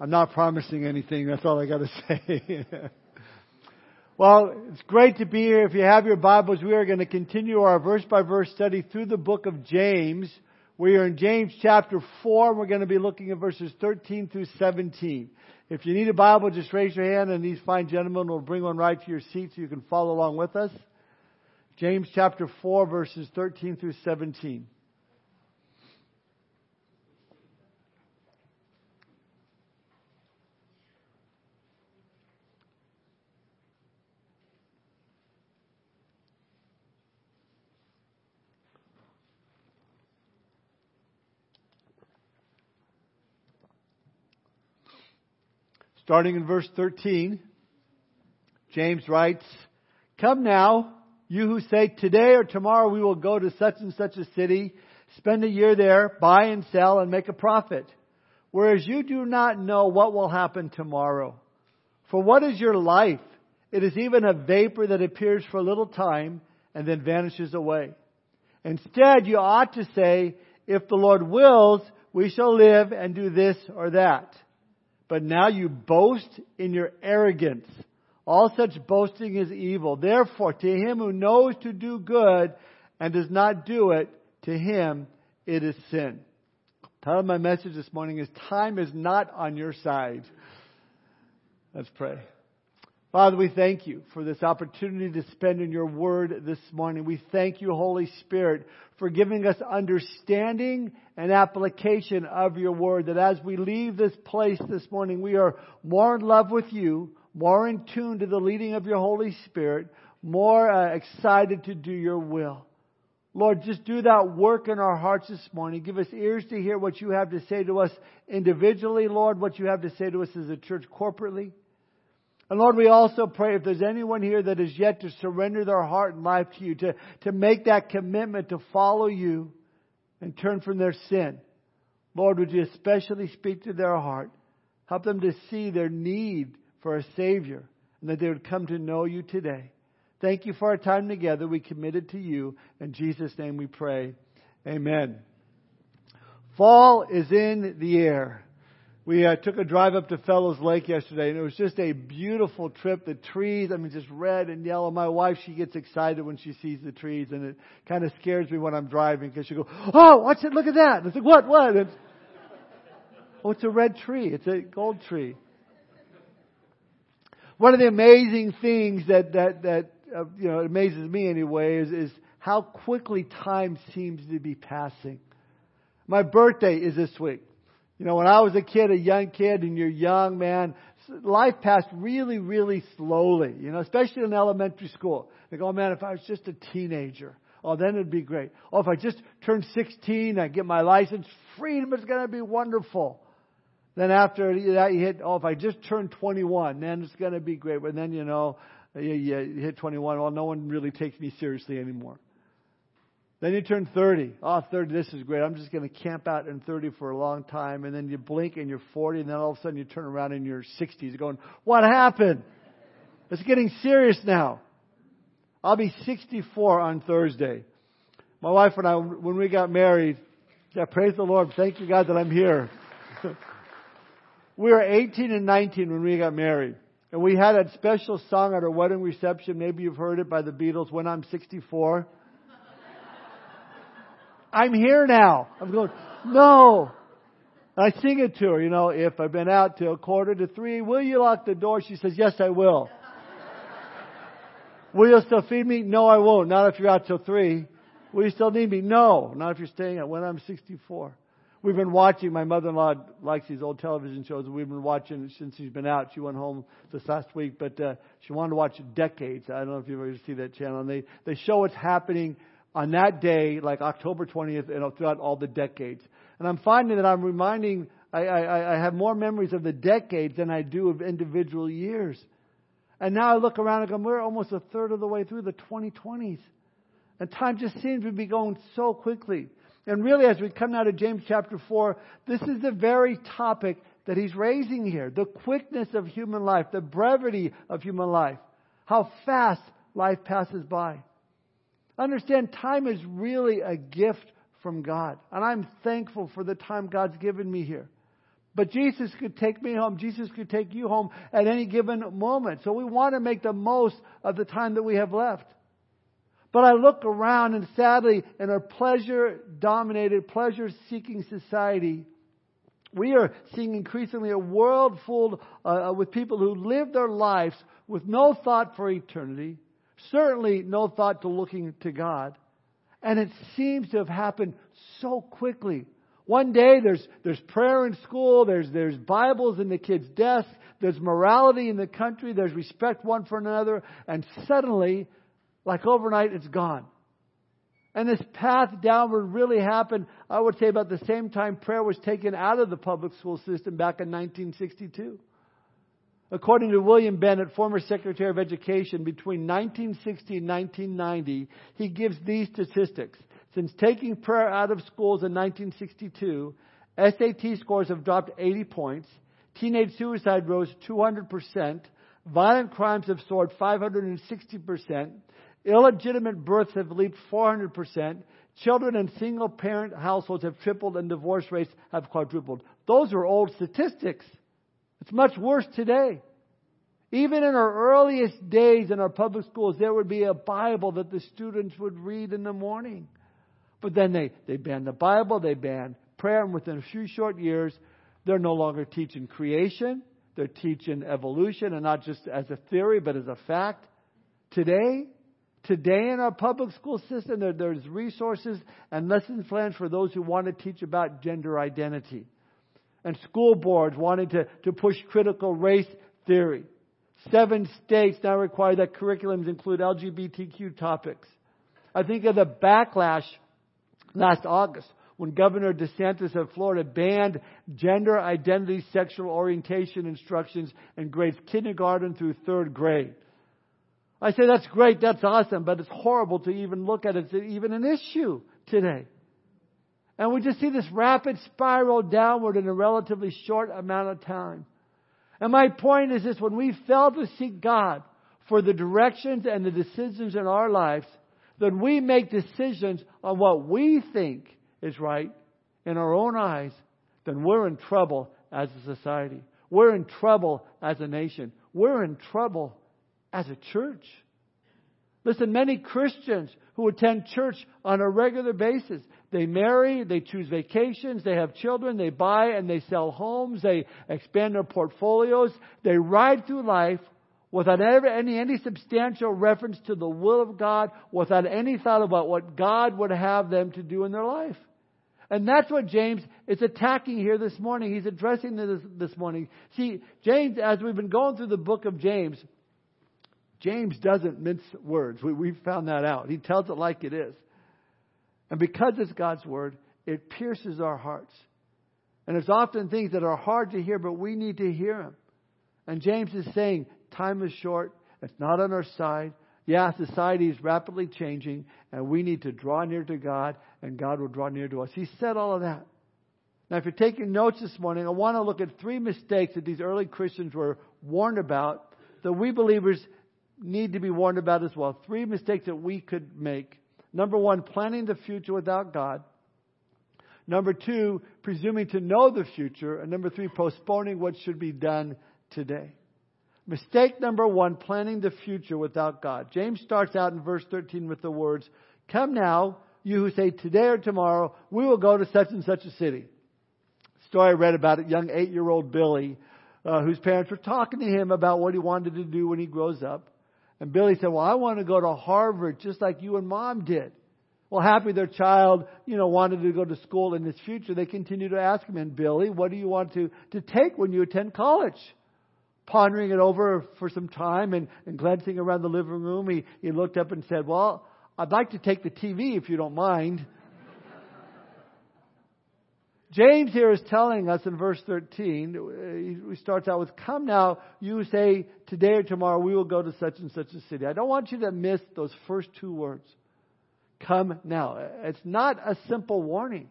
I'm not promising anything. That's all I got to say. well, it's great to be here. If you have your Bibles, we are going to continue our verse by verse study through the book of James. We are in James chapter 4, and we're going to be looking at verses 13 through 17. If you need a Bible, just raise your hand, and these fine gentlemen will bring one right to your seat so you can follow along with us. James chapter 4, verses 13 through 17. Starting in verse 13, James writes, Come now, you who say, Today or tomorrow we will go to such and such a city, spend a year there, buy and sell, and make a profit. Whereas you do not know what will happen tomorrow. For what is your life? It is even a vapor that appears for a little time and then vanishes away. Instead, you ought to say, If the Lord wills, we shall live and do this or that. But now you boast in your arrogance. All such boasting is evil. Therefore, to him who knows to do good and does not do it, to him it is sin. Title of my message this morning is Time is Not on Your Side. Let's pray. Father, we thank you for this opportunity to spend in your word this morning. We thank you, Holy Spirit, for giving us understanding and application of your word. That as we leave this place this morning, we are more in love with you, more in tune to the leading of your Holy Spirit, more uh, excited to do your will. Lord, just do that work in our hearts this morning. Give us ears to hear what you have to say to us individually, Lord, what you have to say to us as a church corporately. And Lord, we also pray if there's anyone here that is yet to surrender their heart and life to you, to, to make that commitment to follow you and turn from their sin. Lord, would you especially speak to their heart? Help them to see their need for a Savior and that they would come to know you today. Thank you for our time together. We commit it to you. In Jesus' name we pray. Amen. Fall is in the air. We uh, took a drive up to Fellows Lake yesterday, and it was just a beautiful trip. The trees, I mean, just red and yellow. My wife, she gets excited when she sees the trees, and it kind of scares me when I'm driving because she go, "Oh, watch it! Look at that!" And it's like, "What? What?" And, oh, it's a red tree. It's a gold tree. One of the amazing things that that that uh, you know amazes me anyway is is how quickly time seems to be passing. My birthday is this week. You know, when I was a kid, a young kid, and you're young, man, life passed really, really slowly, you know, especially in elementary school. Go, oh man, if I was just a teenager, oh, then it'd be great. Oh, if I just turned 16, I get my license, freedom is going to be wonderful. Then after that, you hit, oh, if I just turned 21, then it's going to be great. But then, you know, you, you hit 21, well, no one really takes me seriously anymore. Then you turn 30. Oh, 30, this is great. I'm just going to camp out in 30 for a long time. And then you blink and you're 40, and then all of a sudden you turn around in your 60s going, What happened? It's getting serious now. I'll be 64 on Thursday. My wife and I, when we got married, yeah, praise the Lord. Thank you, God, that I'm here. we were 18 and 19 when we got married. And we had that special song at our wedding reception. Maybe you've heard it by the Beatles, When I'm 64. I'm here now. I'm going, no. I sing it to her, you know, if I've been out till quarter to three, will you lock the door? She says, yes, I will. will you still feed me? No, I won't. Not if you're out till three. Will you still need me? No. Not if you're staying at when I'm 64. We've been watching, my mother-in-law likes these old television shows, we've been watching since she's been out. She went home this last week, but uh, she wanted to watch Decades. I don't know if you've ever seen that channel. And they, they show what's happening on that day, like October 20th, and throughout all the decades. And I'm finding that I'm reminding, I, I, I have more memories of the decades than I do of individual years. And now I look around and go, we're almost a third of the way through the 2020s. And time just seems to be going so quickly. And really, as we come now to James chapter 4, this is the very topic that he's raising here. The quickness of human life, the brevity of human life, how fast life passes by. Understand, time is really a gift from God. And I'm thankful for the time God's given me here. But Jesus could take me home. Jesus could take you home at any given moment. So we want to make the most of the time that we have left. But I look around and sadly, in our pleasure dominated, pleasure seeking society, we are seeing increasingly a world full uh, with people who live their lives with no thought for eternity, certainly no thought to looking to God. And it seems to have happened so quickly. One day there's, there's prayer in school, there's, there's Bibles in the kids' desks, there's morality in the country, there's respect one for another, and suddenly, like overnight, it's gone. And this path downward really happened, I would say, about the same time prayer was taken out of the public school system back in 1962. According to William Bennett, former Secretary of Education, between 1960 and 1990, he gives these statistics. Since taking prayer out of schools in 1962, SAT scores have dropped 80 points, teenage suicide rose 200%, violent crimes have soared 560%, Illegitimate births have leaped 400%. Children in single parent households have tripled and divorce rates have quadrupled. Those are old statistics. It's much worse today. Even in our earliest days in our public schools, there would be a Bible that the students would read in the morning. But then they, they banned the Bible, they banned prayer, and within a few short years, they're no longer teaching creation. They're teaching evolution, and not just as a theory, but as a fact. Today, Today in our public school system, there, there's resources and lesson plans for those who want to teach about gender identity. And school boards wanting to, to push critical race theory. Seven states now require that curriculums include LGBTQ topics. I think of the backlash last August when Governor DeSantis of Florida banned gender identity sexual orientation instructions in grades kindergarten through third grade. I say that's great, that's awesome, but it's horrible to even look at it, it's even an issue today. And we just see this rapid spiral downward in a relatively short amount of time. And my point is this when we fail to seek God for the directions and the decisions in our lives, then we make decisions on what we think is right in our own eyes, then we're in trouble as a society. We're in trouble as a nation. We're in trouble as a church. Listen, many Christians who attend church on a regular basis, they marry, they choose vacations, they have children, they buy and they sell homes, they expand their portfolios, they ride through life without ever any, any substantial reference to the will of God, without any thought about what God would have them to do in their life. And that's what James is attacking here this morning. He's addressing this this morning. See, James, as we've been going through the book of James, James doesn't mince words. We, we found that out. He tells it like it is. And because it's God's word, it pierces our hearts. And there's often things that are hard to hear, but we need to hear them. And James is saying, time is short. It's not on our side. Yeah, society is rapidly changing, and we need to draw near to God, and God will draw near to us. He said all of that. Now, if you're taking notes this morning, I want to look at three mistakes that these early Christians were warned about that we believers need to be warned about as well. Three mistakes that we could make. Number one, planning the future without God. Number two, presuming to know the future. And number three, postponing what should be done today. Mistake number one, planning the future without God. James starts out in verse 13 with the words, Come now, you who say today or tomorrow, we will go to such and such a city. Story I read about it, young eight year old Billy, uh, whose parents were talking to him about what he wanted to do when he grows up. And Billy said, well, I want to go to Harvard just like you and mom did. Well, happy their child, you know, wanted to go to school in his future. They continue to ask him, and Billy, what do you want to, to take when you attend college? Pondering it over for some time and, and glancing around the living room, he, he looked up and said, well, I'd like to take the TV if you don't mind. James here is telling us in verse 13, uh, he starts out with, Come now, you say today or tomorrow we will go to such and such a city. I don't want you to miss those first two words. Come now. It's not a simple warning.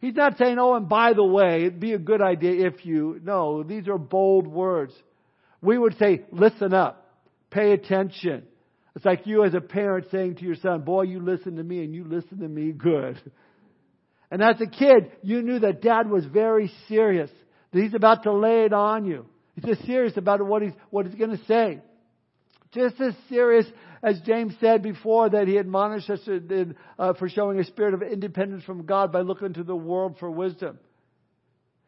He's not saying, oh, and by the way, it'd be a good idea if you. No, these are bold words. We would say, listen up. Pay attention. It's like you as a parent saying to your son, boy, you listen to me and you listen to me good. And as a kid, you knew that dad was very serious, That he's about to lay it on you. He's just serious about what he's, what he's going to say. Just as serious as James said before that he admonished us uh, for showing a spirit of independence from God by looking to the world for wisdom.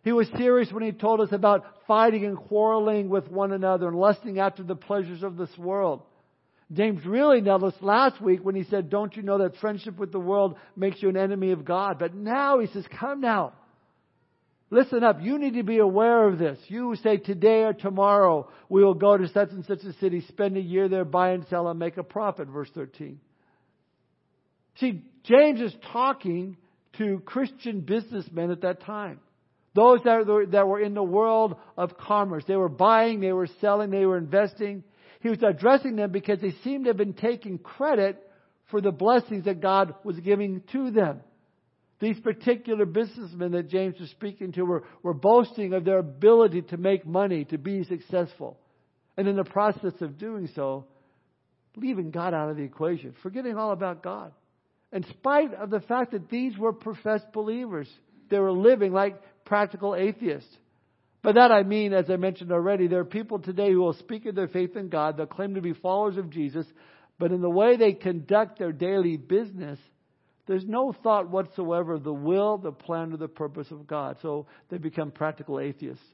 He was serious when he told us about fighting and quarreling with one another and lusting after the pleasures of this world. James really nailed us last week when he said, Don't you know that friendship with the world makes you an enemy of God? But now he says, Come now. Listen up. You need to be aware of this. You say today or tomorrow we will go to such and such a city, spend a year there, buy and sell, and make a profit. Verse 13. See, James is talking to Christian businessmen at that time. Those that were, that were in the world of commerce. They were buying, they were selling, they were investing. He was addressing them because they seemed to have been taking credit for the blessings that God was giving to them. These particular businessmen that James was speaking to were, were boasting of their ability to make money, to be successful. And in the process of doing so, leaving God out of the equation, forgetting all about God. In spite of the fact that these were professed believers, they were living like practical atheists. By that I mean, as I mentioned already, there are people today who will speak of their faith in God, they'll claim to be followers of Jesus, but in the way they conduct their daily business, there's no thought whatsoever of the will, the plan, or the purpose of God. So they become practical atheists.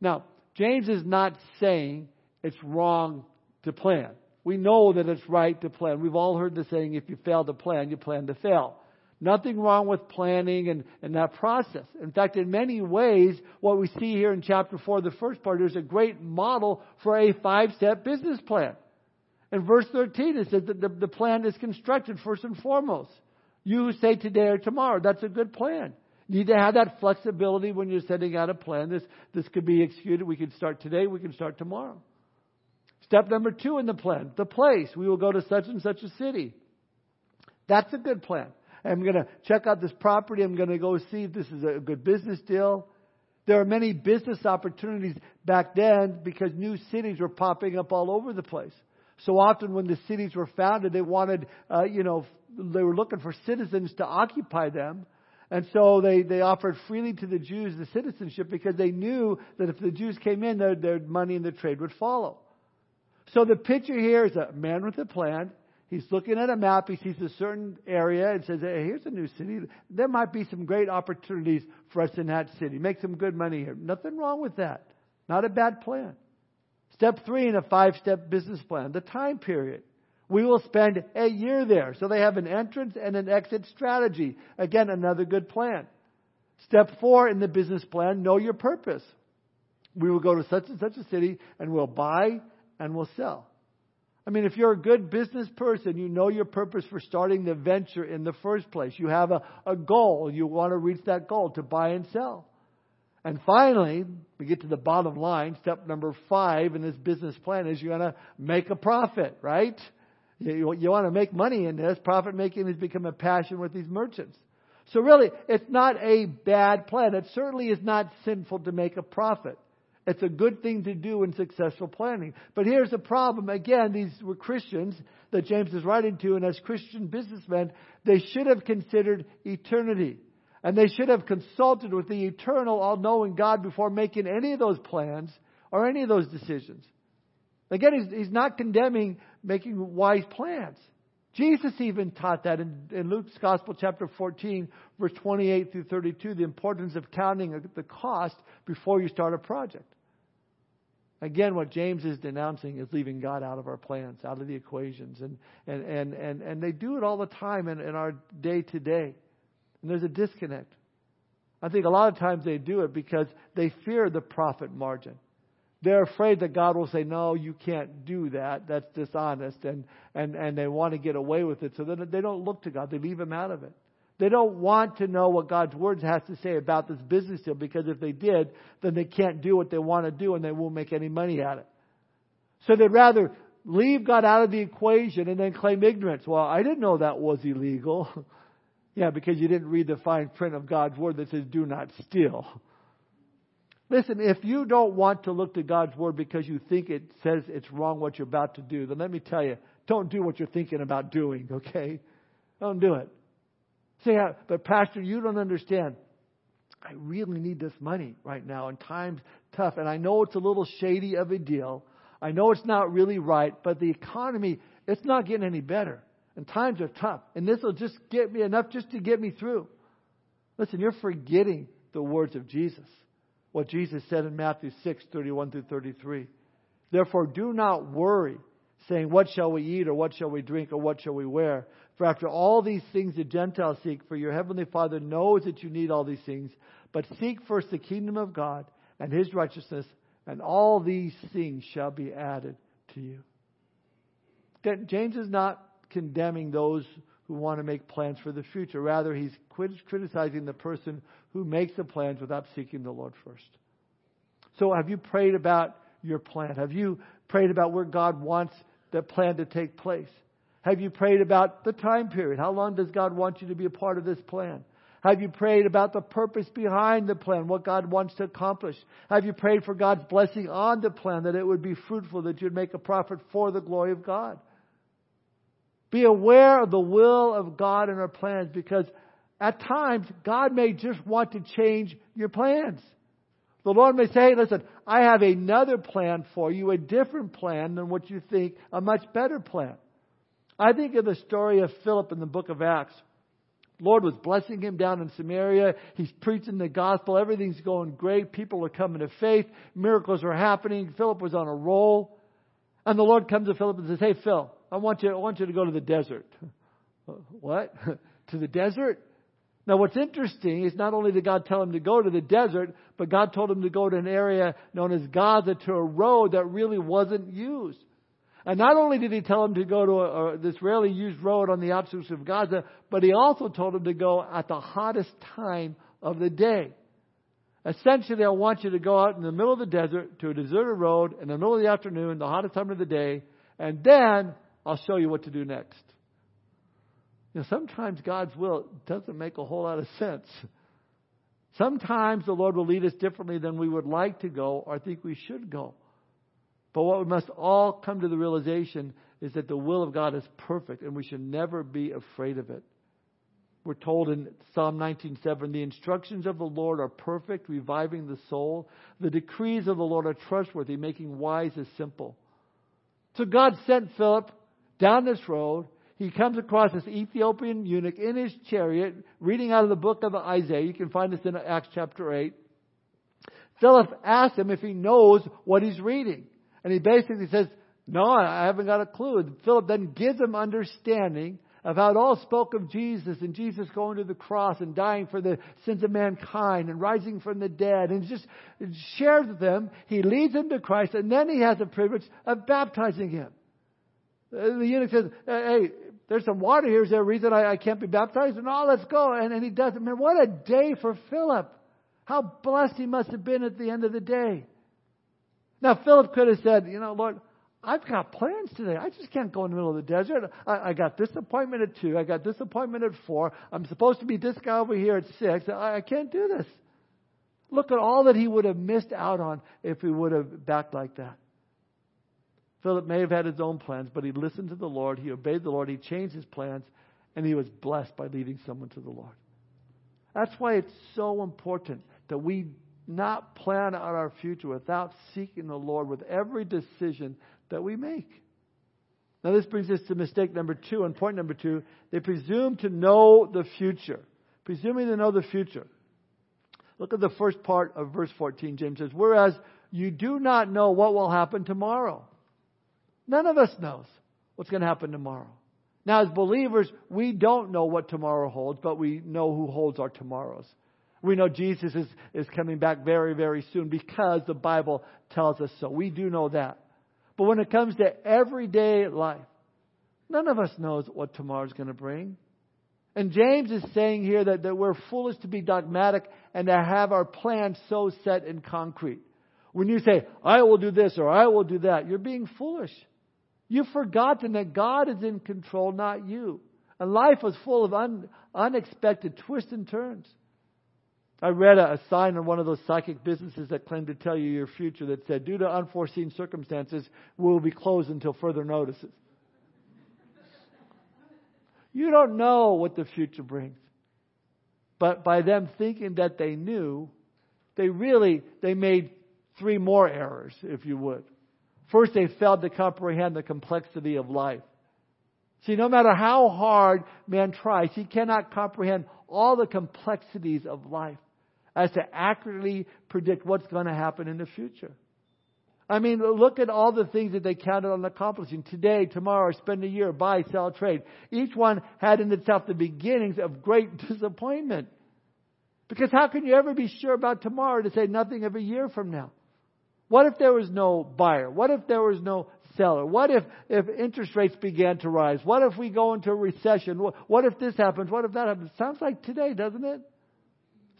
Now, James is not saying it's wrong to plan. We know that it's right to plan. We've all heard the saying, if you fail to plan, you plan to fail. Nothing wrong with planning and, and that process. In fact, in many ways, what we see here in chapter 4, the first part, is a great model for a five step business plan. In verse 13, it says that the, the plan is constructed first and foremost. You say today or tomorrow. That's a good plan. You need to have that flexibility when you're setting out a plan. This, this could be executed. We can start today. We can start tomorrow. Step number two in the plan, the place. We will go to such and such a city. That's a good plan. I'm going to check out this property. I'm going to go see if this is a good business deal. There are many business opportunities back then because new cities were popping up all over the place. So often when the cities were founded, they wanted, uh, you know, they were looking for citizens to occupy them. And so they, they offered freely to the Jews the citizenship because they knew that if the Jews came in, their, their money and the trade would follow. So the picture here is a man with a plan. He's looking at a map. He sees a certain area and says, hey, here's a new city. There might be some great opportunities for us in that city. Make some good money here. Nothing wrong with that. Not a bad plan. Step three in a five step business plan, the time period. We will spend a year there. So they have an entrance and an exit strategy. Again, another good plan. Step four in the business plan, know your purpose. We will go to such and such a city and we'll buy and we'll sell. I mean, if you're a good business person, you know your purpose for starting the venture in the first place. You have a, a goal. You want to reach that goal to buy and sell. And finally, we get to the bottom line. Step number five in this business plan is you're going to make a profit, right? You, you want to make money in this. Profit making has become a passion with these merchants. So really, it's not a bad plan. It certainly is not sinful to make a profit. It's a good thing to do in successful planning. But here's the problem. Again, these were Christians that James is writing to, and as Christian businessmen, they should have considered eternity. And they should have consulted with the eternal, all knowing God before making any of those plans or any of those decisions. Again, he's, he's not condemning making wise plans. Jesus even taught that in, in, Luke's Gospel, chapter 14, verse 28 through 32, the importance of counting the cost before you start a project. Again, what James is denouncing is leaving God out of our plans, out of the equations. And, and, and, and, and they do it all the time in, in our day to day. And there's a disconnect. I think a lot of times they do it because they fear the profit margin. They're afraid that God will say, no, you can't do that. That's dishonest. And, and, and they want to get away with it. So then they don't look to God. They leave him out of it. They don't want to know what God's Word has to say about this business deal because if they did, then they can't do what they want to do and they won't make any money at it. So they'd rather leave God out of the equation and then claim ignorance. Well, I didn't know that was illegal. Yeah, because you didn't read the fine print of God's Word that says, do not steal. Listen, if you don't want to look to God's Word because you think it says it's wrong what you're about to do, then let me tell you, don't do what you're thinking about doing, okay? Don't do it. Say, uh, but Pastor, you don't understand. I really need this money right now, and time's tough. And I know it's a little shady of a deal. I know it's not really right, but the economy, it's not getting any better. And times are tough. And this will just get me enough just to get me through. Listen, you're forgetting the words of Jesus. What Jesus said in Matthew 6, 31 through 33. Therefore, do not worry, saying, What shall we eat, or what shall we drink, or what shall we wear? For after all these things the Gentiles seek, for your heavenly Father knows that you need all these things. But seek first the kingdom of God and his righteousness, and all these things shall be added to you. James is not condemning those who want to make plans for the future. Rather, he's criticizing the person who makes the plans without seeking the Lord first. So, have you prayed about your plan? Have you prayed about where God wants the plan to take place? Have you prayed about the time period? How long does God want you to be a part of this plan? Have you prayed about the purpose behind the plan, what God wants to accomplish? Have you prayed for God's blessing on the plan, that it would be fruitful, that you'd make a profit for the glory of God? Be aware of the will of God in our plans because at times God may just want to change your plans. The Lord may say, listen, I have another plan for you, a different plan than what you think, a much better plan. I think of the story of Philip in the book of Acts. Lord was blessing him down in Samaria. He's preaching the gospel. Everything's going great. People are coming to faith. Miracles are happening. Philip was on a roll. And the Lord comes to Philip and says, Hey, Phil, I want you, I want you to go to the desert. what? to the desert? Now, what's interesting is not only did God tell him to go to the desert, but God told him to go to an area known as Gaza to a road that really wasn't used. And not only did he tell him to go to a, a, this rarely used road on the outskirts of Gaza, but he also told him to go at the hottest time of the day. Essentially, I want you to go out in the middle of the desert to a deserted road in the middle of the afternoon, the hottest time of the day, and then I'll show you what to do next. You know, sometimes God's will doesn't make a whole lot of sense. Sometimes the Lord will lead us differently than we would like to go or think we should go. But what we must all come to the realization is that the will of God is perfect and we should never be afraid of it. We're told in Psalm 19:7, "The instructions of the Lord are perfect, reviving the soul. The decrees of the Lord are trustworthy, making wise the simple." So God sent Philip down this road. He comes across this Ethiopian eunuch in his chariot, reading out of the book of Isaiah. You can find this in Acts chapter 8. Philip asks him if he knows what he's reading. And he basically says, No, I haven't got a clue. And Philip then gives him understanding of how it all spoke of Jesus and Jesus going to the cross and dying for the sins of mankind and rising from the dead and just shares with them. He leads them to Christ and then he has the privilege of baptizing him. Uh, the eunuch says, Hey, there's some water here. Is there a reason I, I can't be baptized? And oh, let's go. And, and he does it. Man, what a day for Philip. How blessed he must have been at the end of the day. Now, Philip could have said, You know, Lord, I've got plans today. I just can't go in the middle of the desert. I, I got this appointment at 2. I got this appointment at 4. I'm supposed to be this guy over here at 6. I, I can't do this. Look at all that he would have missed out on if he would have backed like that. Philip may have had his own plans, but he listened to the Lord. He obeyed the Lord. He changed his plans, and he was blessed by leading someone to the Lord. That's why it's so important that we not plan out our future without seeking the Lord with every decision that we make. Now, this brings us to mistake number two, and point number two they presume to know the future. Presuming to know the future. Look at the first part of verse 14. James says, Whereas you do not know what will happen tomorrow. None of us knows what's going to happen tomorrow. Now, as believers, we don't know what tomorrow holds, but we know who holds our tomorrows. We know Jesus is, is coming back very, very soon because the Bible tells us so. We do know that. But when it comes to everyday life, none of us knows what tomorrow is going to bring. And James is saying here that, that we're foolish to be dogmatic and to have our plans so set in concrete. When you say, I will do this or I will do that, you're being foolish. You've forgotten that God is in control, not you. And life is full of un, unexpected twists and turns. I read a, a sign on one of those psychic businesses that claimed to tell you your future that said, due to unforeseen circumstances, we will be closed until further notices. You don't know what the future brings. But by them thinking that they knew, they really, they made three more errors, if you would. First, they failed to comprehend the complexity of life. See, no matter how hard man tries, he cannot comprehend all the complexities of life as to accurately predict what's going to happen in the future. I mean, look at all the things that they counted on accomplishing today, tomorrow, spend a year, buy, sell, trade. Each one had in itself the beginnings of great disappointment. Because how can you ever be sure about tomorrow to say nothing of a year from now? What if there was no buyer? What if there was no seller? What if, if interest rates began to rise? What if we go into a recession? What if this happens? What if that happens? Sounds like today, doesn't it?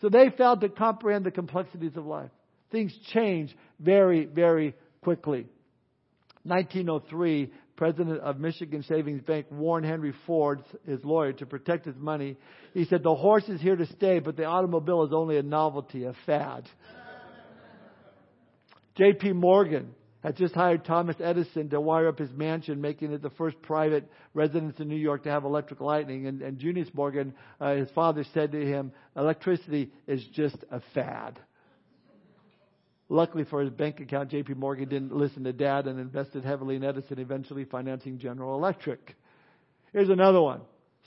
So they failed to comprehend the complexities of life. Things change very, very quickly. 1903, President of Michigan Savings Bank warned Henry Ford, his lawyer, to protect his money. He said, The horse is here to stay, but the automobile is only a novelty, a fad. J.P. Morgan had just hired Thomas Edison to wire up his mansion, making it the first private residence in New York to have electric lighting. And, and Junius Morgan, uh, his father, said to him, Electricity is just a fad. Luckily for his bank account, J.P. Morgan didn't listen to dad and invested heavily in Edison, eventually financing General Electric. Here's another one.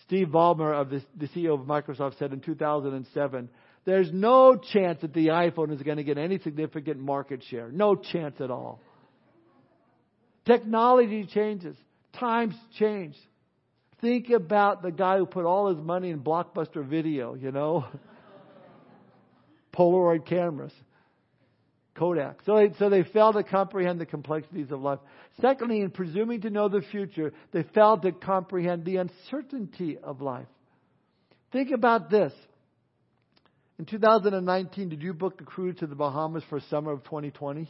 Steve Ballmer, of the, the CEO of Microsoft, said in 2007, there's no chance that the iPhone is going to get any significant market share. No chance at all. Technology changes. Times change. Think about the guy who put all his money in blockbuster video, you know? Polaroid cameras. Kodak. So they, so they failed to comprehend the complexities of life. Secondly, in presuming to know the future, they failed to comprehend the uncertainty of life. Think about this. In 2019, did you book a cruise to the Bahamas for summer of 2020?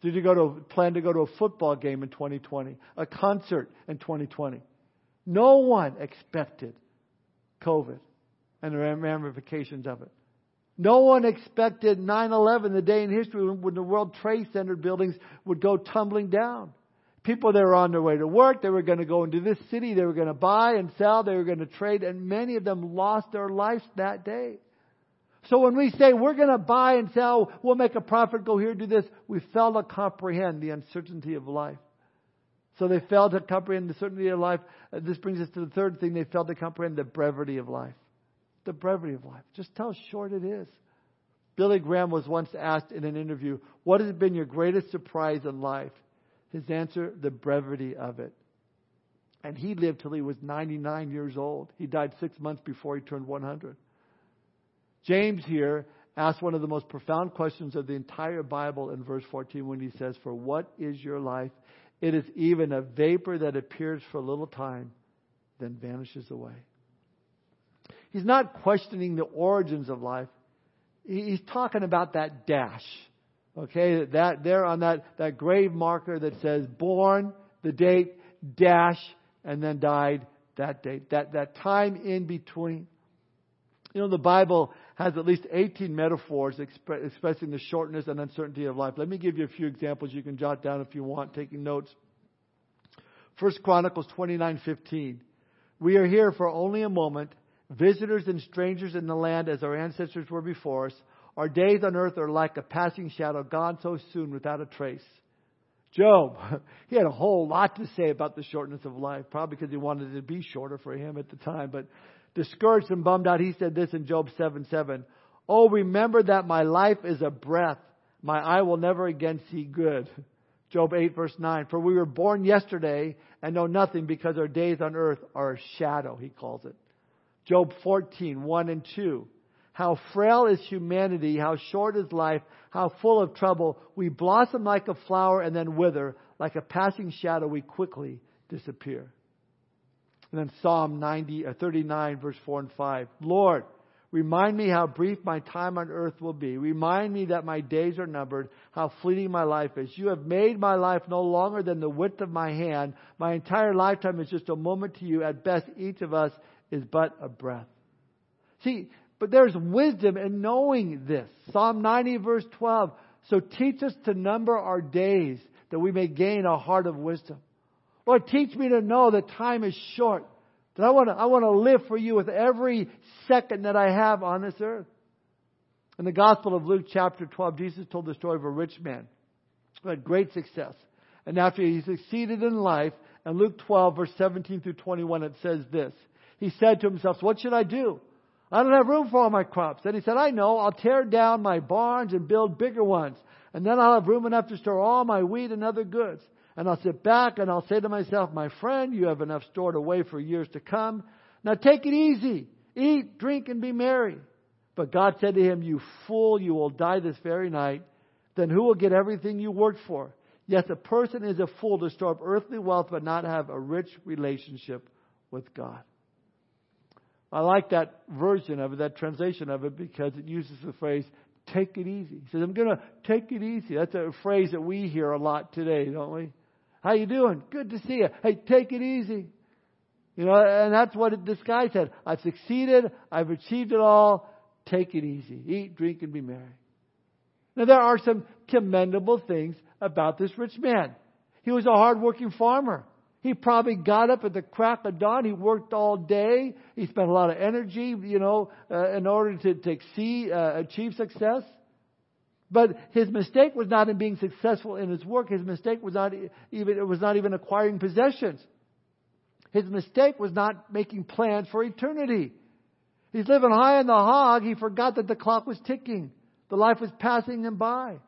Did you go to plan to go to a football game in 2020, a concert in 2020? No one expected COVID and the ramifications of it. No one expected 9/11, the day in history when the World Trade Center buildings would go tumbling down. People that were on their way to work, they were going to go into this city, they were going to buy and sell, they were going to trade, and many of them lost their lives that day. So when we say we're going to buy and sell, we'll make a profit, go here, do this, we fail to comprehend the uncertainty of life. So they failed to comprehend the certainty of life. Uh, this brings us to the third thing. They failed to comprehend the brevity of life. The brevity of life. Just how short it is. Billy Graham was once asked in an interview, What has been your greatest surprise in life? His answer, the brevity of it. And he lived till he was 99 years old. He died six months before he turned 100. James here asks one of the most profound questions of the entire Bible in verse 14 when he says, For what is your life? It is even a vapor that appears for a little time, then vanishes away. He's not questioning the origins of life. He's talking about that dash. Okay, that there on that, that grave marker that says born, the date, dash, and then died that date. That, that time in between. You know, the Bible has at least 18 metaphors exp- expressing the shortness and uncertainty of life. Let me give you a few examples you can jot down if you want, taking notes. First Chronicles 29:15. We are here for only a moment, visitors and strangers in the land as our ancestors were before us. Our days on earth are like a passing shadow, gone so soon without a trace. Job, he had a whole lot to say about the shortness of life, probably because he wanted it to be shorter for him at the time. But discouraged and bummed out, he said this in Job 7 7. Oh, remember that my life is a breath. My eye will never again see good. Job 8 verse 9. For we were born yesterday and know nothing because our days on earth are a shadow, he calls it. Job 14, 1 and 2. How frail is humanity, how short is life, how full of trouble. We blossom like a flower and then wither. Like a passing shadow, we quickly disappear. And then Psalm 90, or uh, 39, verse 4 and 5. Lord, remind me how brief my time on earth will be. Remind me that my days are numbered, how fleeting my life is. You have made my life no longer than the width of my hand. My entire lifetime is just a moment to you. At best, each of us is but a breath. See, but there's wisdom in knowing this. Psalm 90, verse 12. So teach us to number our days that we may gain a heart of wisdom. Lord, teach me to know that time is short. That I want to, I want to live for you with every second that I have on this earth. In the Gospel of Luke chapter 12, Jesus told the story of a rich man who had great success. And after he succeeded in life, in Luke 12 verse 17 through 21, it says this. He said to himself, what should I do? I don't have room for all my crops. Then he said, I know, I'll tear down my barns and build bigger ones. And then I'll have room enough to store all my wheat and other goods. And I'll sit back and I'll say to myself, my friend, you have enough stored away for years to come. Now take it easy. Eat, drink, and be merry. But God said to him, You fool, you will die this very night. Then who will get everything you worked for? Yes, a person is a fool to store up earthly wealth but not have a rich relationship with God. I like that version of it, that translation of it, because it uses the phrase, take it easy. He says, I'm going to take it easy. That's a phrase that we hear a lot today, don't we? How you doing? Good to see you. Hey, take it easy. You know, and that's what this guy said. I've succeeded. I've achieved it all. Take it easy. Eat, drink, and be merry. Now, there are some commendable things about this rich man. He was a hardworking farmer. He probably got up at the crack of dawn. He worked all day. He spent a lot of energy, you know, uh, in order to, to exceed, uh, achieve success. But his mistake was not in being successful in his work. His mistake was not even, it was not even acquiring possessions. His mistake was not making plans for eternity. He's living high on the hog. He forgot that the clock was ticking. The life was passing him by.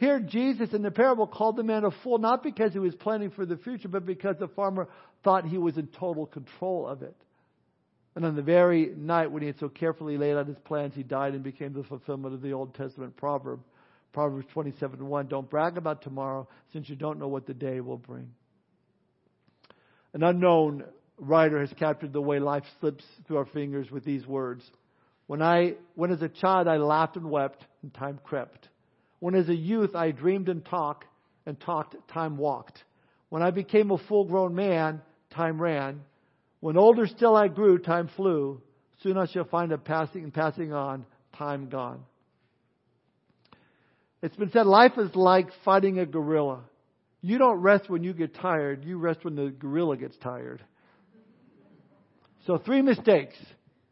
Here, Jesus in the parable called the man a fool, not because he was planning for the future, but because the farmer thought he was in total control of it. And on the very night when he had so carefully laid out his plans, he died and became the fulfillment of the Old Testament proverb. Proverbs 27 1. Don't brag about tomorrow, since you don't know what the day will bring. An unknown writer has captured the way life slips through our fingers with these words. When I, when as a child I laughed and wept, and time crept. When as a youth I dreamed and talked, and talked, time walked. When I became a full grown man, time ran. When older still I grew, time flew. Soon I shall find a passing and passing on, time gone. It's been said life is like fighting a gorilla. You don't rest when you get tired, you rest when the gorilla gets tired. So, three mistakes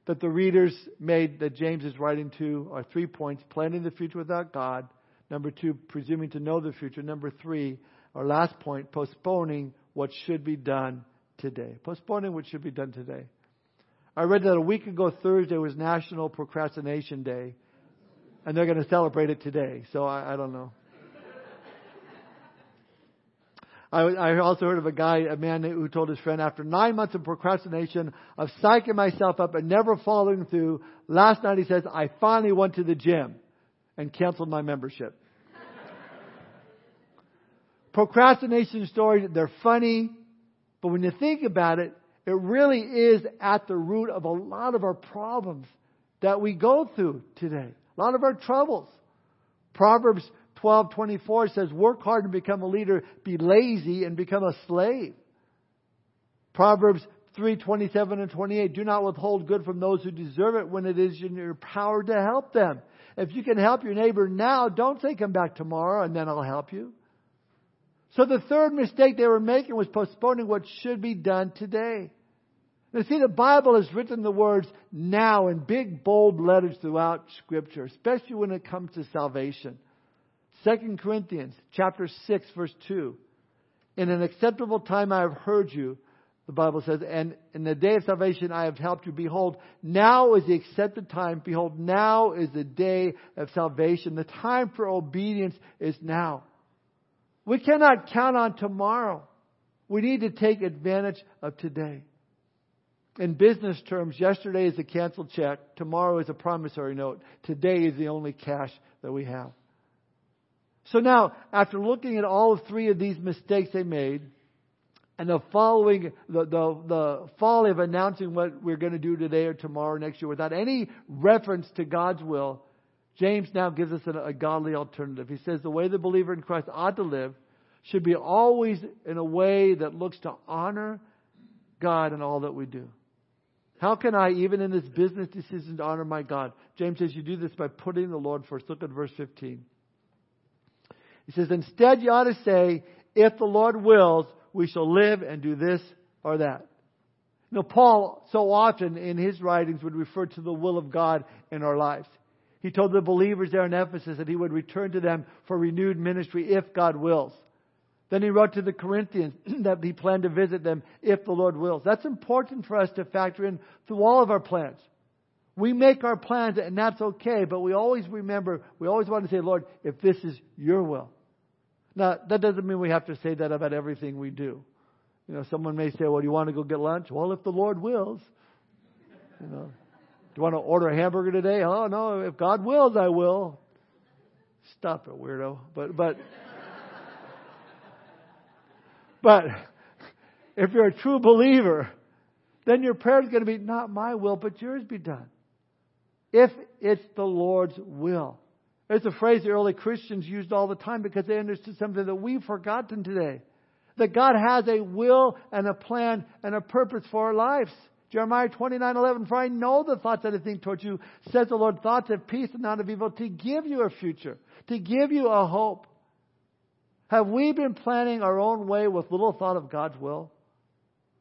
that the readers made that James is writing to are three points planning the future without God. Number two, presuming to know the future. Number three, our last point, postponing what should be done today. Postponing what should be done today. I read that a week ago, Thursday, was National Procrastination Day, and they're going to celebrate it today. So I, I don't know. I, I also heard of a guy, a man who told his friend, after nine months of procrastination, of psyching myself up and never following through, last night he says, I finally went to the gym and canceled my membership. Procrastination stories, they're funny, but when you think about it, it really is at the root of a lot of our problems that we go through today. A lot of our troubles. Proverbs 12:24 says, "Work hard and become a leader, be lazy and become a slave." Proverbs 3:27 and 28, "Do not withhold good from those who deserve it when it is in your power to help them." If you can help your neighbor now, don't say come back tomorrow and then I'll help you. So the third mistake they were making was postponing what should be done today. Now see, the Bible has written the words now in big bold letters throughout scripture, especially when it comes to salvation. 2 Corinthians chapter 6 verse 2. In an acceptable time I have heard you, the Bible says, and in the day of salvation I have helped you. Behold, now is the accepted time. Behold, now is the day of salvation. The time for obedience is now. We cannot count on tomorrow. We need to take advantage of today. In business terms, yesterday is a canceled check, tomorrow is a promissory note, today is the only cash that we have. So now, after looking at all three of these mistakes they made, and the following, the, the, the folly of announcing what we're going to do today or tomorrow or next year without any reference to God's will, James now gives us a, a godly alternative. He says the way the believer in Christ ought to live should be always in a way that looks to honor God in all that we do. How can I, even in this business decision, to honor my God? James says you do this by putting the Lord first. Look at verse 15. He says, instead you ought to say, if the Lord wills, we shall live and do this or that. Now, Paul so often in his writings would refer to the will of God in our lives. He told the believers there in Ephesus that he would return to them for renewed ministry if God wills. Then he wrote to the Corinthians that he planned to visit them if the Lord wills. That's important for us to factor in through all of our plans. We make our plans and that's okay, but we always remember, we always want to say, Lord, if this is your will. Now, that doesn't mean we have to say that about everything we do. You know, someone may say, well, do you want to go get lunch? Well, if the Lord wills. You know, do you want to order a hamburger today? Oh, no, if God wills, I will. Stop it, weirdo. But, but, but, if you're a true believer, then your prayer is going to be, not my will, but yours be done. If it's the Lord's will. It's a phrase the early Christians used all the time because they understood something that we've forgotten today that God has a will and a plan and a purpose for our lives. Jeremiah 29 11, for I know the thoughts that I think towards you, says the Lord, thoughts of peace and not of evil, to give you a future, to give you a hope. Have we been planning our own way with little thought of God's will?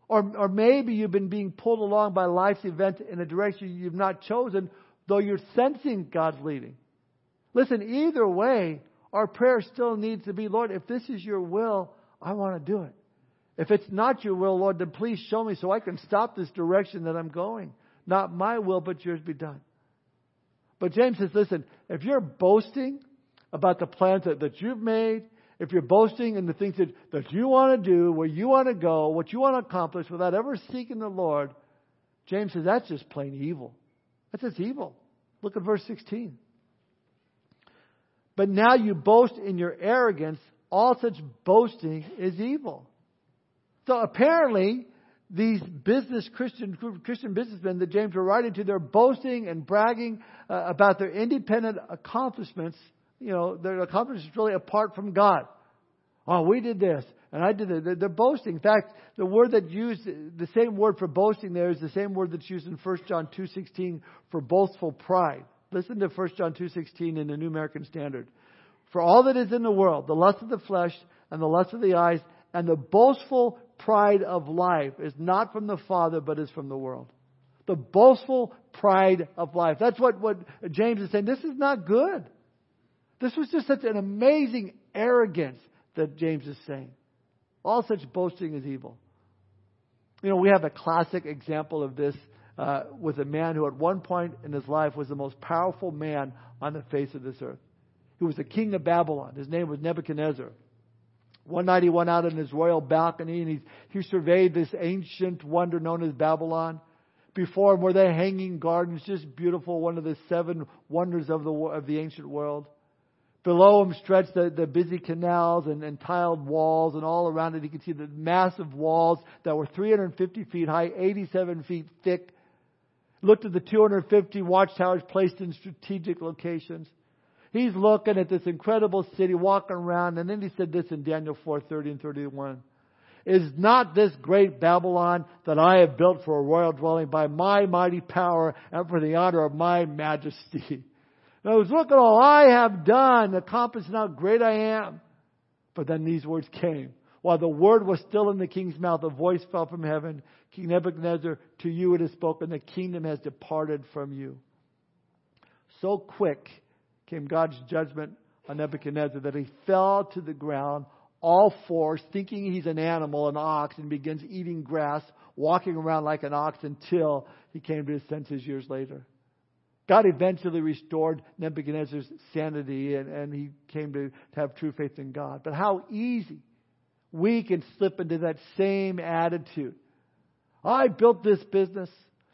Or, or maybe you've been being pulled along by life's event in a direction you've not chosen, though you're sensing God's leading. Listen, either way, our prayer still needs to be, Lord, if this is your will, I want to do it. If it's not your will, Lord, then please show me so I can stop this direction that I'm going. Not my will, but yours be done. But James says, listen, if you're boasting about the plans that, that you've made, if you're boasting in the things that, that you want to do, where you want to go, what you want to accomplish without ever seeking the Lord, James says that's just plain evil. That's just evil. Look at verse 16. But now you boast in your arrogance all such boasting is evil. So apparently, these business Christian Christian businessmen that James were writing to, they're boasting and bragging uh, about their independent accomplishments. You know, their accomplishments really apart from God. Oh, we did this, and I did it. They're boasting. In fact, the word that used, the same word for boasting there is the same word that's used in 1 John 2.16 for boastful pride. Listen to 1 John 2.16 in the New American Standard. For all that is in the world, the lust of the flesh and the lust of the eyes and the boastful pride of life is not from the Father, but is from the world. The boastful pride of life. That's what, what James is saying. This is not good. This was just such an amazing arrogance that James is saying. All such boasting is evil. You know, we have a classic example of this uh, with a man who at one point in his life was the most powerful man on the face of this earth He was the king of Babylon. His name was Nebuchadnezzar. One night he went out on his royal balcony and he, he surveyed this ancient wonder known as Babylon. Before him were the hanging gardens, just beautiful, one of the seven wonders of the, of the ancient world. Below him stretched the, the busy canals and, and tiled walls, and all around it he could see the massive walls that were 350 feet high, 87 feet thick. Looked at the 250 watchtowers placed in strategic locations. He's looking at this incredible city, walking around, and then he said this in Daniel 4:30 and 31. Is not this great Babylon that I have built for a royal dwelling by my mighty power and for the honor of my majesty? I was look at all I have done, accomplished how great I am. But then these words came. While the word was still in the king's mouth, a voice fell from heaven. King Nebuchadnezzar, to you it is spoken, the kingdom has departed from you. So quick came God's judgment on Nebuchadnezzar that he fell to the ground, all fours, thinking he's an animal, an ox, and begins eating grass, walking around like an ox until he came to his senses years later. God eventually restored Nebuchadnezzar's sanity and, and he came to, to have true faith in God. But how easy we can slip into that same attitude. I built this business.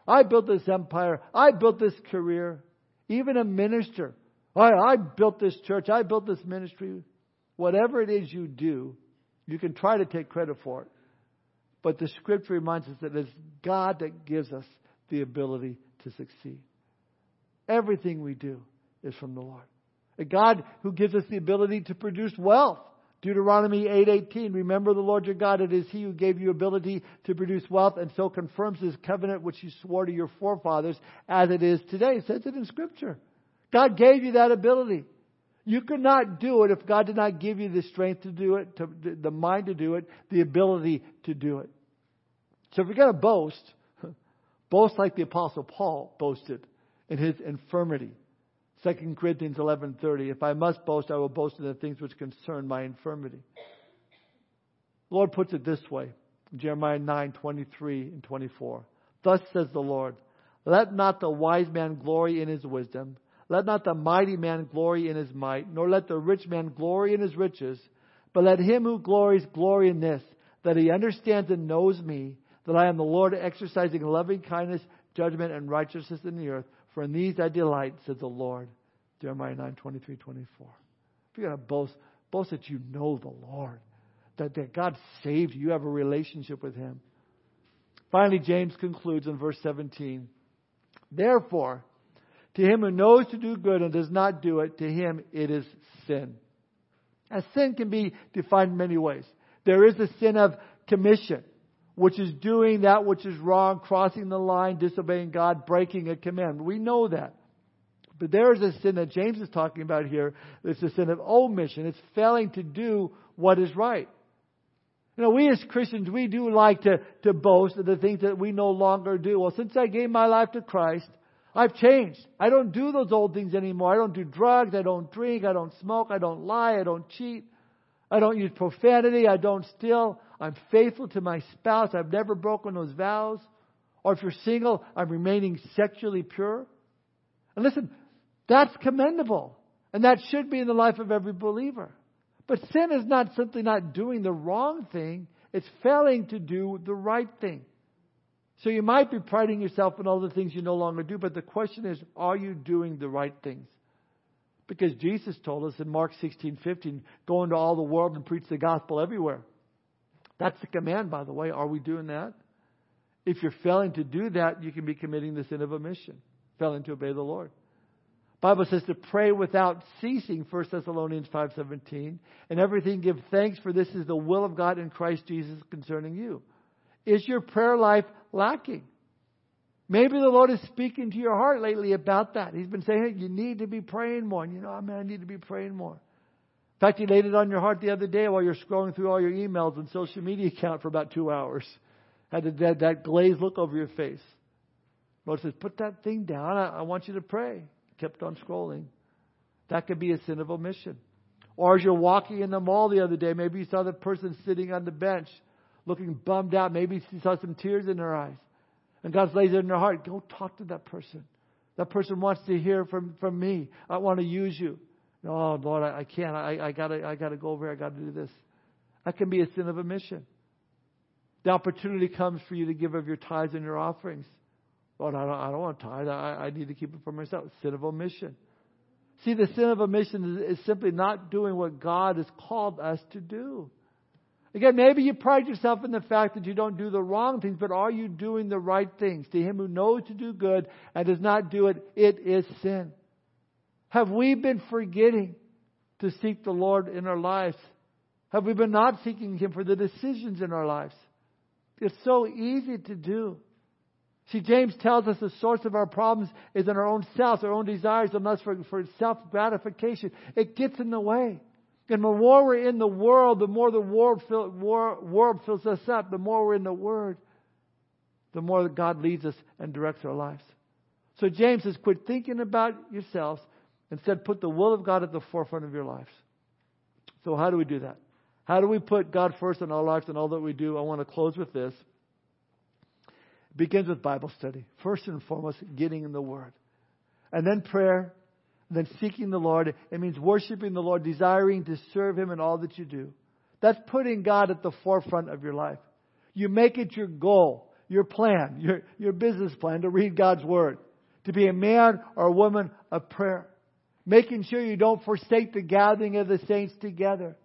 I built this empire. I built this career. Even a minister I, I built this church. I built this ministry. Whatever it is you do, you can try to take credit for it. But the scripture reminds us that it's God that gives us the ability to succeed. Everything we do is from the Lord. A God who gives us the ability to produce wealth. Deuteronomy 8:18 Remember the Lord your God it is he who gave you ability to produce wealth and so confirms his covenant which he swore to your forefathers as it is today. It says it in scripture. God gave you that ability. You could not do it if God did not give you the strength to do it, to, the mind to do it, the ability to do it. So if you're going to boast, Boast like the Apostle Paul boasted in his infirmity. 2 Corinthians 11:30 If I must boast I will boast in the things which concern my infirmity. The Lord puts it this way. Jeremiah 9:23 and 24. Thus says the Lord, let not the wise man glory in his wisdom, let not the mighty man glory in his might, nor let the rich man glory in his riches, but let him who glories glory in this, that he understands and knows me, that I am the Lord exercising loving kindness, judgment, and righteousness in the earth. For in these I delight, says the Lord. Jeremiah 9, 23, 24. If you're going to boast, boast that you know the Lord, that, that God saved you, you have a relationship with Him. Finally, James concludes in verse 17. Therefore, to him who knows to do good and does not do it, to him it is sin. As sin can be defined in many ways. There is the sin of commission which is doing that which is wrong, crossing the line, disobeying God, breaking a command. We know that. But there is a sin that James is talking about here. It's a sin of omission. It's failing to do what is right. You know, we as Christians, we do like to, to boast of the things that we no longer do. Well, since I gave my life to Christ, I've changed. I don't do those old things anymore. I don't do drugs. I don't drink. I don't smoke. I don't lie. I don't cheat. I don't use profanity. I don't steal. I'm faithful to my spouse. I've never broken those vows. Or if you're single, I'm remaining sexually pure. And listen, that's commendable. And that should be in the life of every believer. But sin is not simply not doing the wrong thing, it's failing to do the right thing. So you might be priding yourself in all the things you no longer do, but the question is, are you doing the right things? Because Jesus told us in Mark 16, 15, go into all the world and preach the gospel everywhere. That's the command, by the way. Are we doing that? If you're failing to do that, you can be committing the sin of omission, failing to obey the Lord. Bible says to pray without ceasing, 1 Thessalonians 5.17, and everything give thanks for this is the will of God in Christ Jesus concerning you. Is your prayer life lacking? Maybe the Lord is speaking to your heart lately about that. He's been saying, hey, you need to be praying more. And you know, oh, man, I need to be praying more In fact, He laid it on your heart the other day while you're scrolling through all your emails and social media account for about two hours. Had that, that glazed look over your face. Lord says, put that thing down. I, I want you to pray. Kept on scrolling. That could be a sin of omission. Or as you're walking in the mall the other day, maybe you saw the person sitting on the bench looking bummed out. Maybe you saw some tears in her eyes. And God lays it in their heart. Go talk to that person. That person wants to hear from, from me. I want to use you. Oh Lord, I, I can't. I, I gotta, I gotta go over. here. I gotta do this. That can be a sin of omission. The opportunity comes for you to give of your tithes and your offerings. Lord, I don't, I don't want to tithe. I, I need to keep it for myself. Sin of omission. See, the sin of omission is, is simply not doing what God has called us to do. Again, maybe you pride yourself in the fact that you don't do the wrong things, but are you doing the right things? To him who knows to do good and does not do it, it is sin. Have we been forgetting to seek the Lord in our lives? Have we been not seeking Him for the decisions in our lives? It's so easy to do. See, James tells us the source of our problems is in our own selves, our own desires, and lust for, for self gratification. It gets in the way. And the more we're in the world, the more the world, fill, war, world fills us up. The more we're in the Word, the more that God leads us and directs our lives. So James says, quit thinking about yourselves Instead, put the will of God at the forefront of your lives. So, how do we do that? How do we put God first in our lives and all that we do? I want to close with this. It begins with Bible study. First and foremost, getting in the Word. And then prayer. Then seeking the Lord. It means worshiping the Lord, desiring to serve Him in all that you do. That's putting God at the forefront of your life. You make it your goal, your plan, your, your business plan to read God's Word, to be a man or a woman of prayer. Making sure you don't forsake the gathering of the saints together.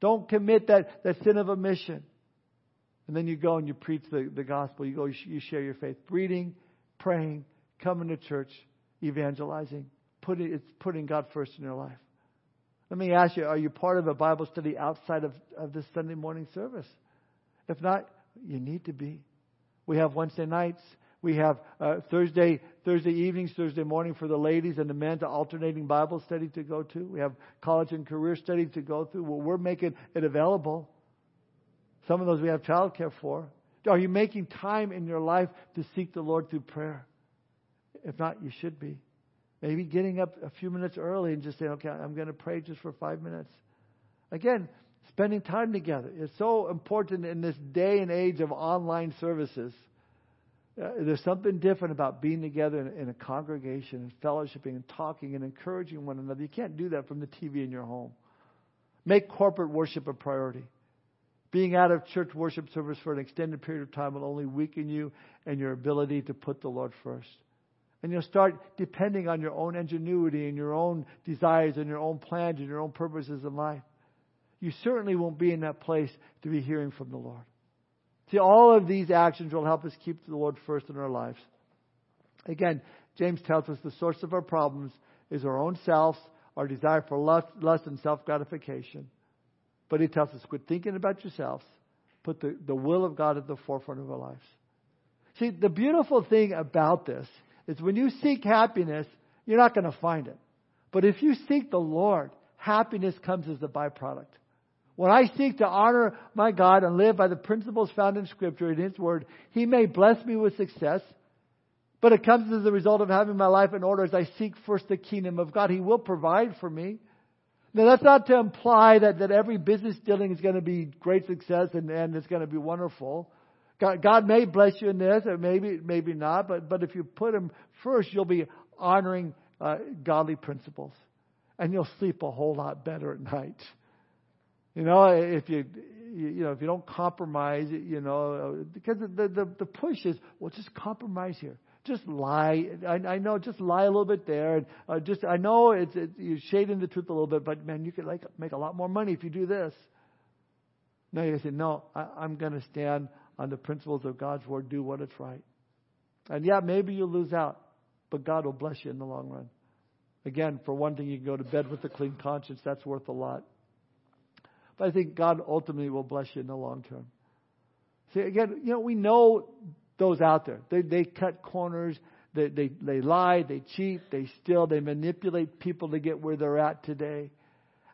Don't commit that, that sin of omission. And then you go and you preach the, the gospel. You go, you share your faith. Reading, praying, coming to church, evangelizing. Putting, it's putting God first in your life. Let me ask you, are you part of a Bible study outside of, of this Sunday morning service? If not, you need to be. We have Wednesday nights. We have uh, Thursday Thursday evenings, Thursday morning for the ladies and the men to alternating Bible study to go to. We have college and career study to go through. Well, we're making it available. Some of those we have childcare for. Are you making time in your life to seek the Lord through prayer? If not, you should be. Maybe getting up a few minutes early and just saying, okay, I'm going to pray just for five minutes. Again, spending time together is so important in this day and age of online services. Uh, there's something different about being together in, in, a congregation and fellowshipping and talking and encouraging one another. You can't do that from the TV in your home. Make corporate worship a priority. Being out of church worship service for an extended period of time will only weaken you and your ability to put the Lord first. And you'll start depending on your own ingenuity and your own desires and your own plans and your own purposes in life. You certainly won't be in that place to be hearing from the Lord. See, all of these actions will help us keep the Lord first in our lives. Again, James tells us the source of our problems is our own selves, our desire for lust, lust and self gratification. But he tells us quit thinking about yourselves, put the, the will of God at the forefront of our lives. See, the beautiful thing about this is when you seek happiness, you're not going to find it. But if you seek the Lord, happiness comes as a byproduct. When I seek to honor my God and live by the principles found in Scripture in His Word, He may bless me with success, but it comes as a result of having my life in order as I seek first the kingdom of God. He will provide for me. Now, that's not to imply that, that every business dealing is going to be great success and, and it's going to be wonderful. God, God may bless you in this, or maybe, maybe not, but, but if you put Him first, you'll be honoring uh, godly principles. And you'll sleep a whole lot better at night. You know, if you, you know, if you don't compromise, you know, because the, the, the push is, well, just compromise here. Just lie. I, I know, just lie a little bit there. And uh, just, I know it's, it, you're shading the truth a little bit, but man, you could like make a lot more money if you do this. No, you say, no, I, I'm going to stand on the principles of God's word, do what is right. And yeah, maybe you'll lose out, but God will bless you in the long run. Again, for one thing, you can go to bed with a clean conscience. That's worth a lot. But I think God ultimately will bless you in the long term. See, again, you know, we know those out there. They, they cut corners. They, they, they lie. They cheat. They steal. They manipulate people to get where they're at today.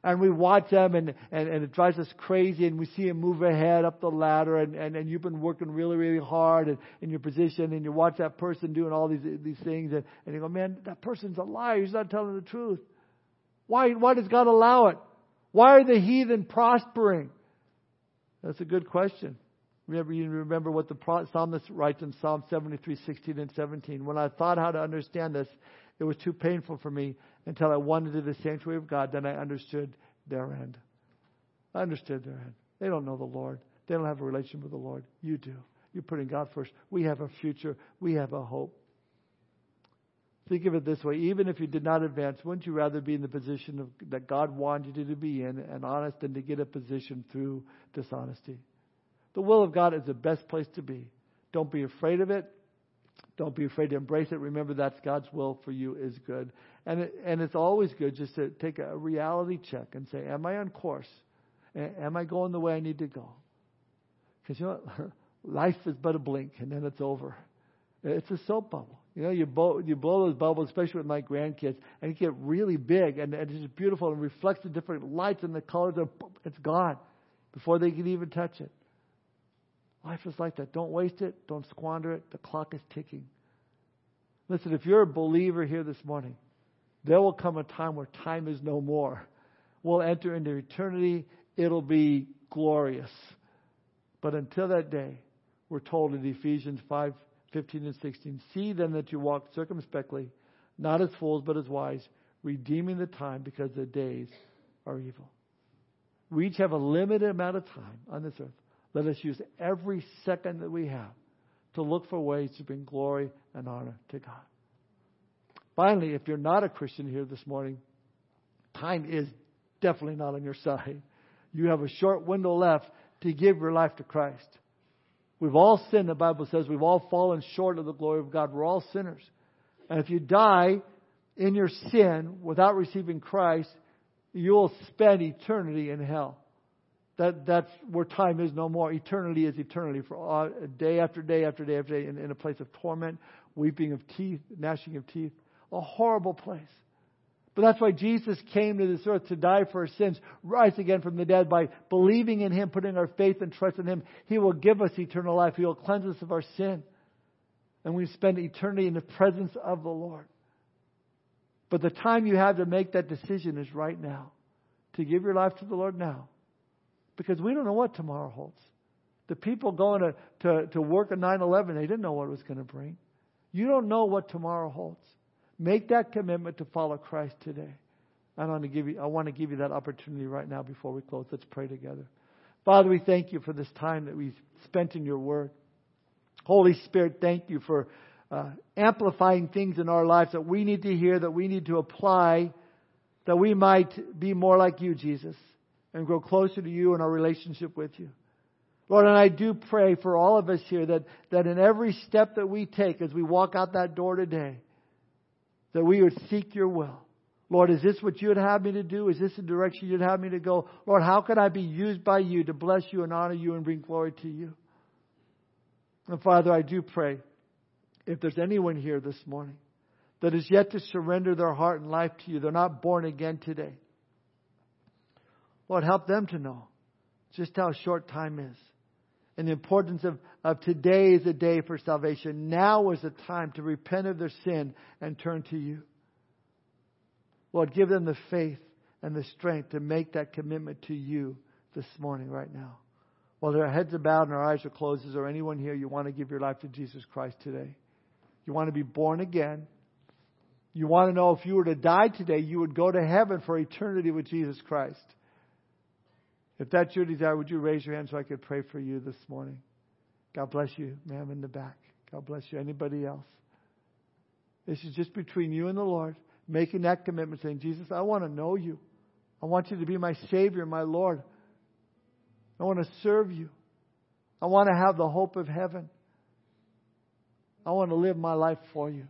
And we watch them and, and, and it drives us crazy and we see them move ahead up the ladder and, and, and you've been working really, really hard and, in your position and you watch that person doing all these, these things and, and you go, man, that person's a liar. He's not telling the truth. Why, why does God allow it? Why are the heathen prospering? That's a good question. Remember, you remember what the psalmist writes in Psalm 73, 16 and 17. When I thought how to understand this, it was too painful for me until I wandered to the sanctuary of God. Then I understood their end. I understood their end. They don't know the Lord. They don't have a relationship with the Lord. You do. You're putting God first. We have a future. We have a hope. Think of it this way even if you did not advance, wouldn't you rather be in the position of, that God wanted you to be in and honest than to get a position through dishonesty? The will of God is the best place to be. Don't be afraid of it. Don't be afraid to embrace it. Remember that's God's will for you is good. And it, and it's always good just to take a reality check and say, Am I on course? Am I going the way I need to go? Because you know? Life is but a blink and then it's over. It's a soap bubble. You know, you blow, you blow those bubbles, especially with my grandkids, and it get really big, and, and it's just beautiful and reflects the different lights and the colors, and it's gone before they can even touch it. Life is like that. Don't waste it. Don't squander it. The clock is ticking. Listen, if you're a believer here this morning, there will come a time where time is no more. We'll enter into eternity. It'll be glorious. But until that day, we're told in Ephesians 5 15 and 16. See then that you walk circumspectly, not as fools, but as wise, redeeming the time because the days are evil. We each have a limited amount of time on this earth. Let us use every second that we have to look for ways to bring glory and honor to God. Finally, if you're not a Christian here this morning, time is definitely not on your side. You have a short window left to give your life to Christ. We've all sinned, the Bible says. We've all fallen short of the glory of God. We're all sinners. And if you die in your sin without receiving Christ, you'll spend eternity in hell. That, that's where time is no more. Eternity is eternity for all, day after day after day after day in, in a place of torment, weeping of teeth, gnashing of teeth. A horrible place. But that's why Jesus came to this earth to die for our sins, rise again from the dead by believing in Him, putting our faith and trust in Him. He will give us eternal life. He will cleanse us of our sin. And we spend eternity in the presence of the Lord. But the time you have to make that decision is right now. To give your life to the Lord now. Because we don't know what tomorrow holds. The people going to, to, to work at 9 11, they didn't know what it was going to bring. You don't know what tomorrow holds. Make that commitment to follow Christ today. I want to give you, I want to give you that opportunity right now before we close. Let's pray together. Father, we thank you for this time that we've spent in your word. Holy Spirit, thank you for uh, amplifying things in our lives that we need to hear, that we need to apply, that we might be more like you, Jesus, and grow closer to you in our relationship with you. Lord, and I do pray for all of us here that, that in every step that we take as we walk out that door today, that we would seek your will. Lord, is this what you would have me to do? Is this the direction you'd have me to go? Lord, how can I be used by you to bless you and honor you and bring glory to you? And Father, I do pray if there's anyone here this morning that is yet to surrender their heart and life to you, they're not born again today. Lord, help them to know just how short time is and the importance of, of today is a day for salvation. Now is the time to repent of their sin and turn to you. Lord, give them the faith and the strength to make that commitment to you this morning, right now. While their heads are bowed and our eyes are closed, is there anyone here you want to give your life to Jesus Christ today? You want to be born again? You want to know if you were to die today, you would go to heaven for eternity with Jesus Christ. If that's your desire, would you raise your hand so I could pray for you this morning? God bless you, ma'am, in the back. God bless you. Anybody else? This is just between you and the Lord, making that commitment, saying, Jesus, I want to know you. I want you to be my Savior, my Lord. I want to serve you. I want to have the hope of heaven. I want to live my life for you.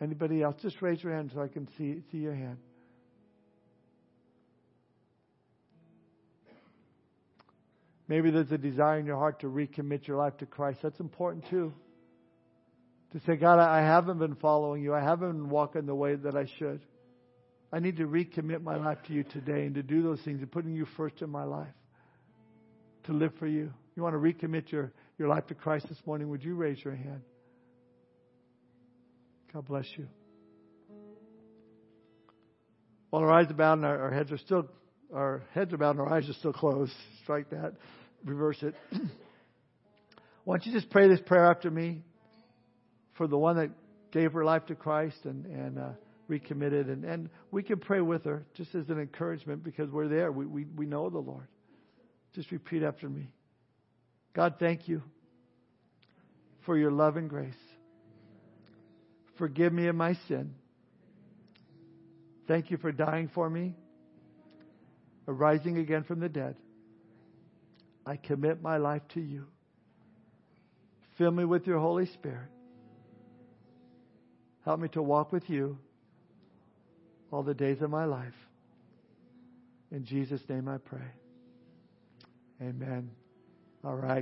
Anybody else? Just raise your hand so I can see, see your hand. Maybe there's a desire in your heart to recommit your life to Christ. That's important too. To say, God, I haven't been following you. I haven't been walking the way that I should. I need to recommit my life to you today and to do those things and putting you first in my life. To live for you. You want to recommit your, your life to Christ this morning? Would you raise your hand? God bless you. While our eyes are bowed and our, our heads are still our heads are bowed and our eyes are still closed. Strike that reverse it. Why don't you just pray this prayer after me for the one that gave her life to Christ and, and uh, recommitted. And, and we can pray with her just as an encouragement because we're there. We, we, we know the Lord. Just repeat after me God, thank you for your love and grace. Forgive me of my sin. Thank you for dying for me, arising again from the dead I commit my life to you. Fill me with your Holy Spirit. Help me to walk with you all the days of my life. In Jesus' name I pray. Amen. All right.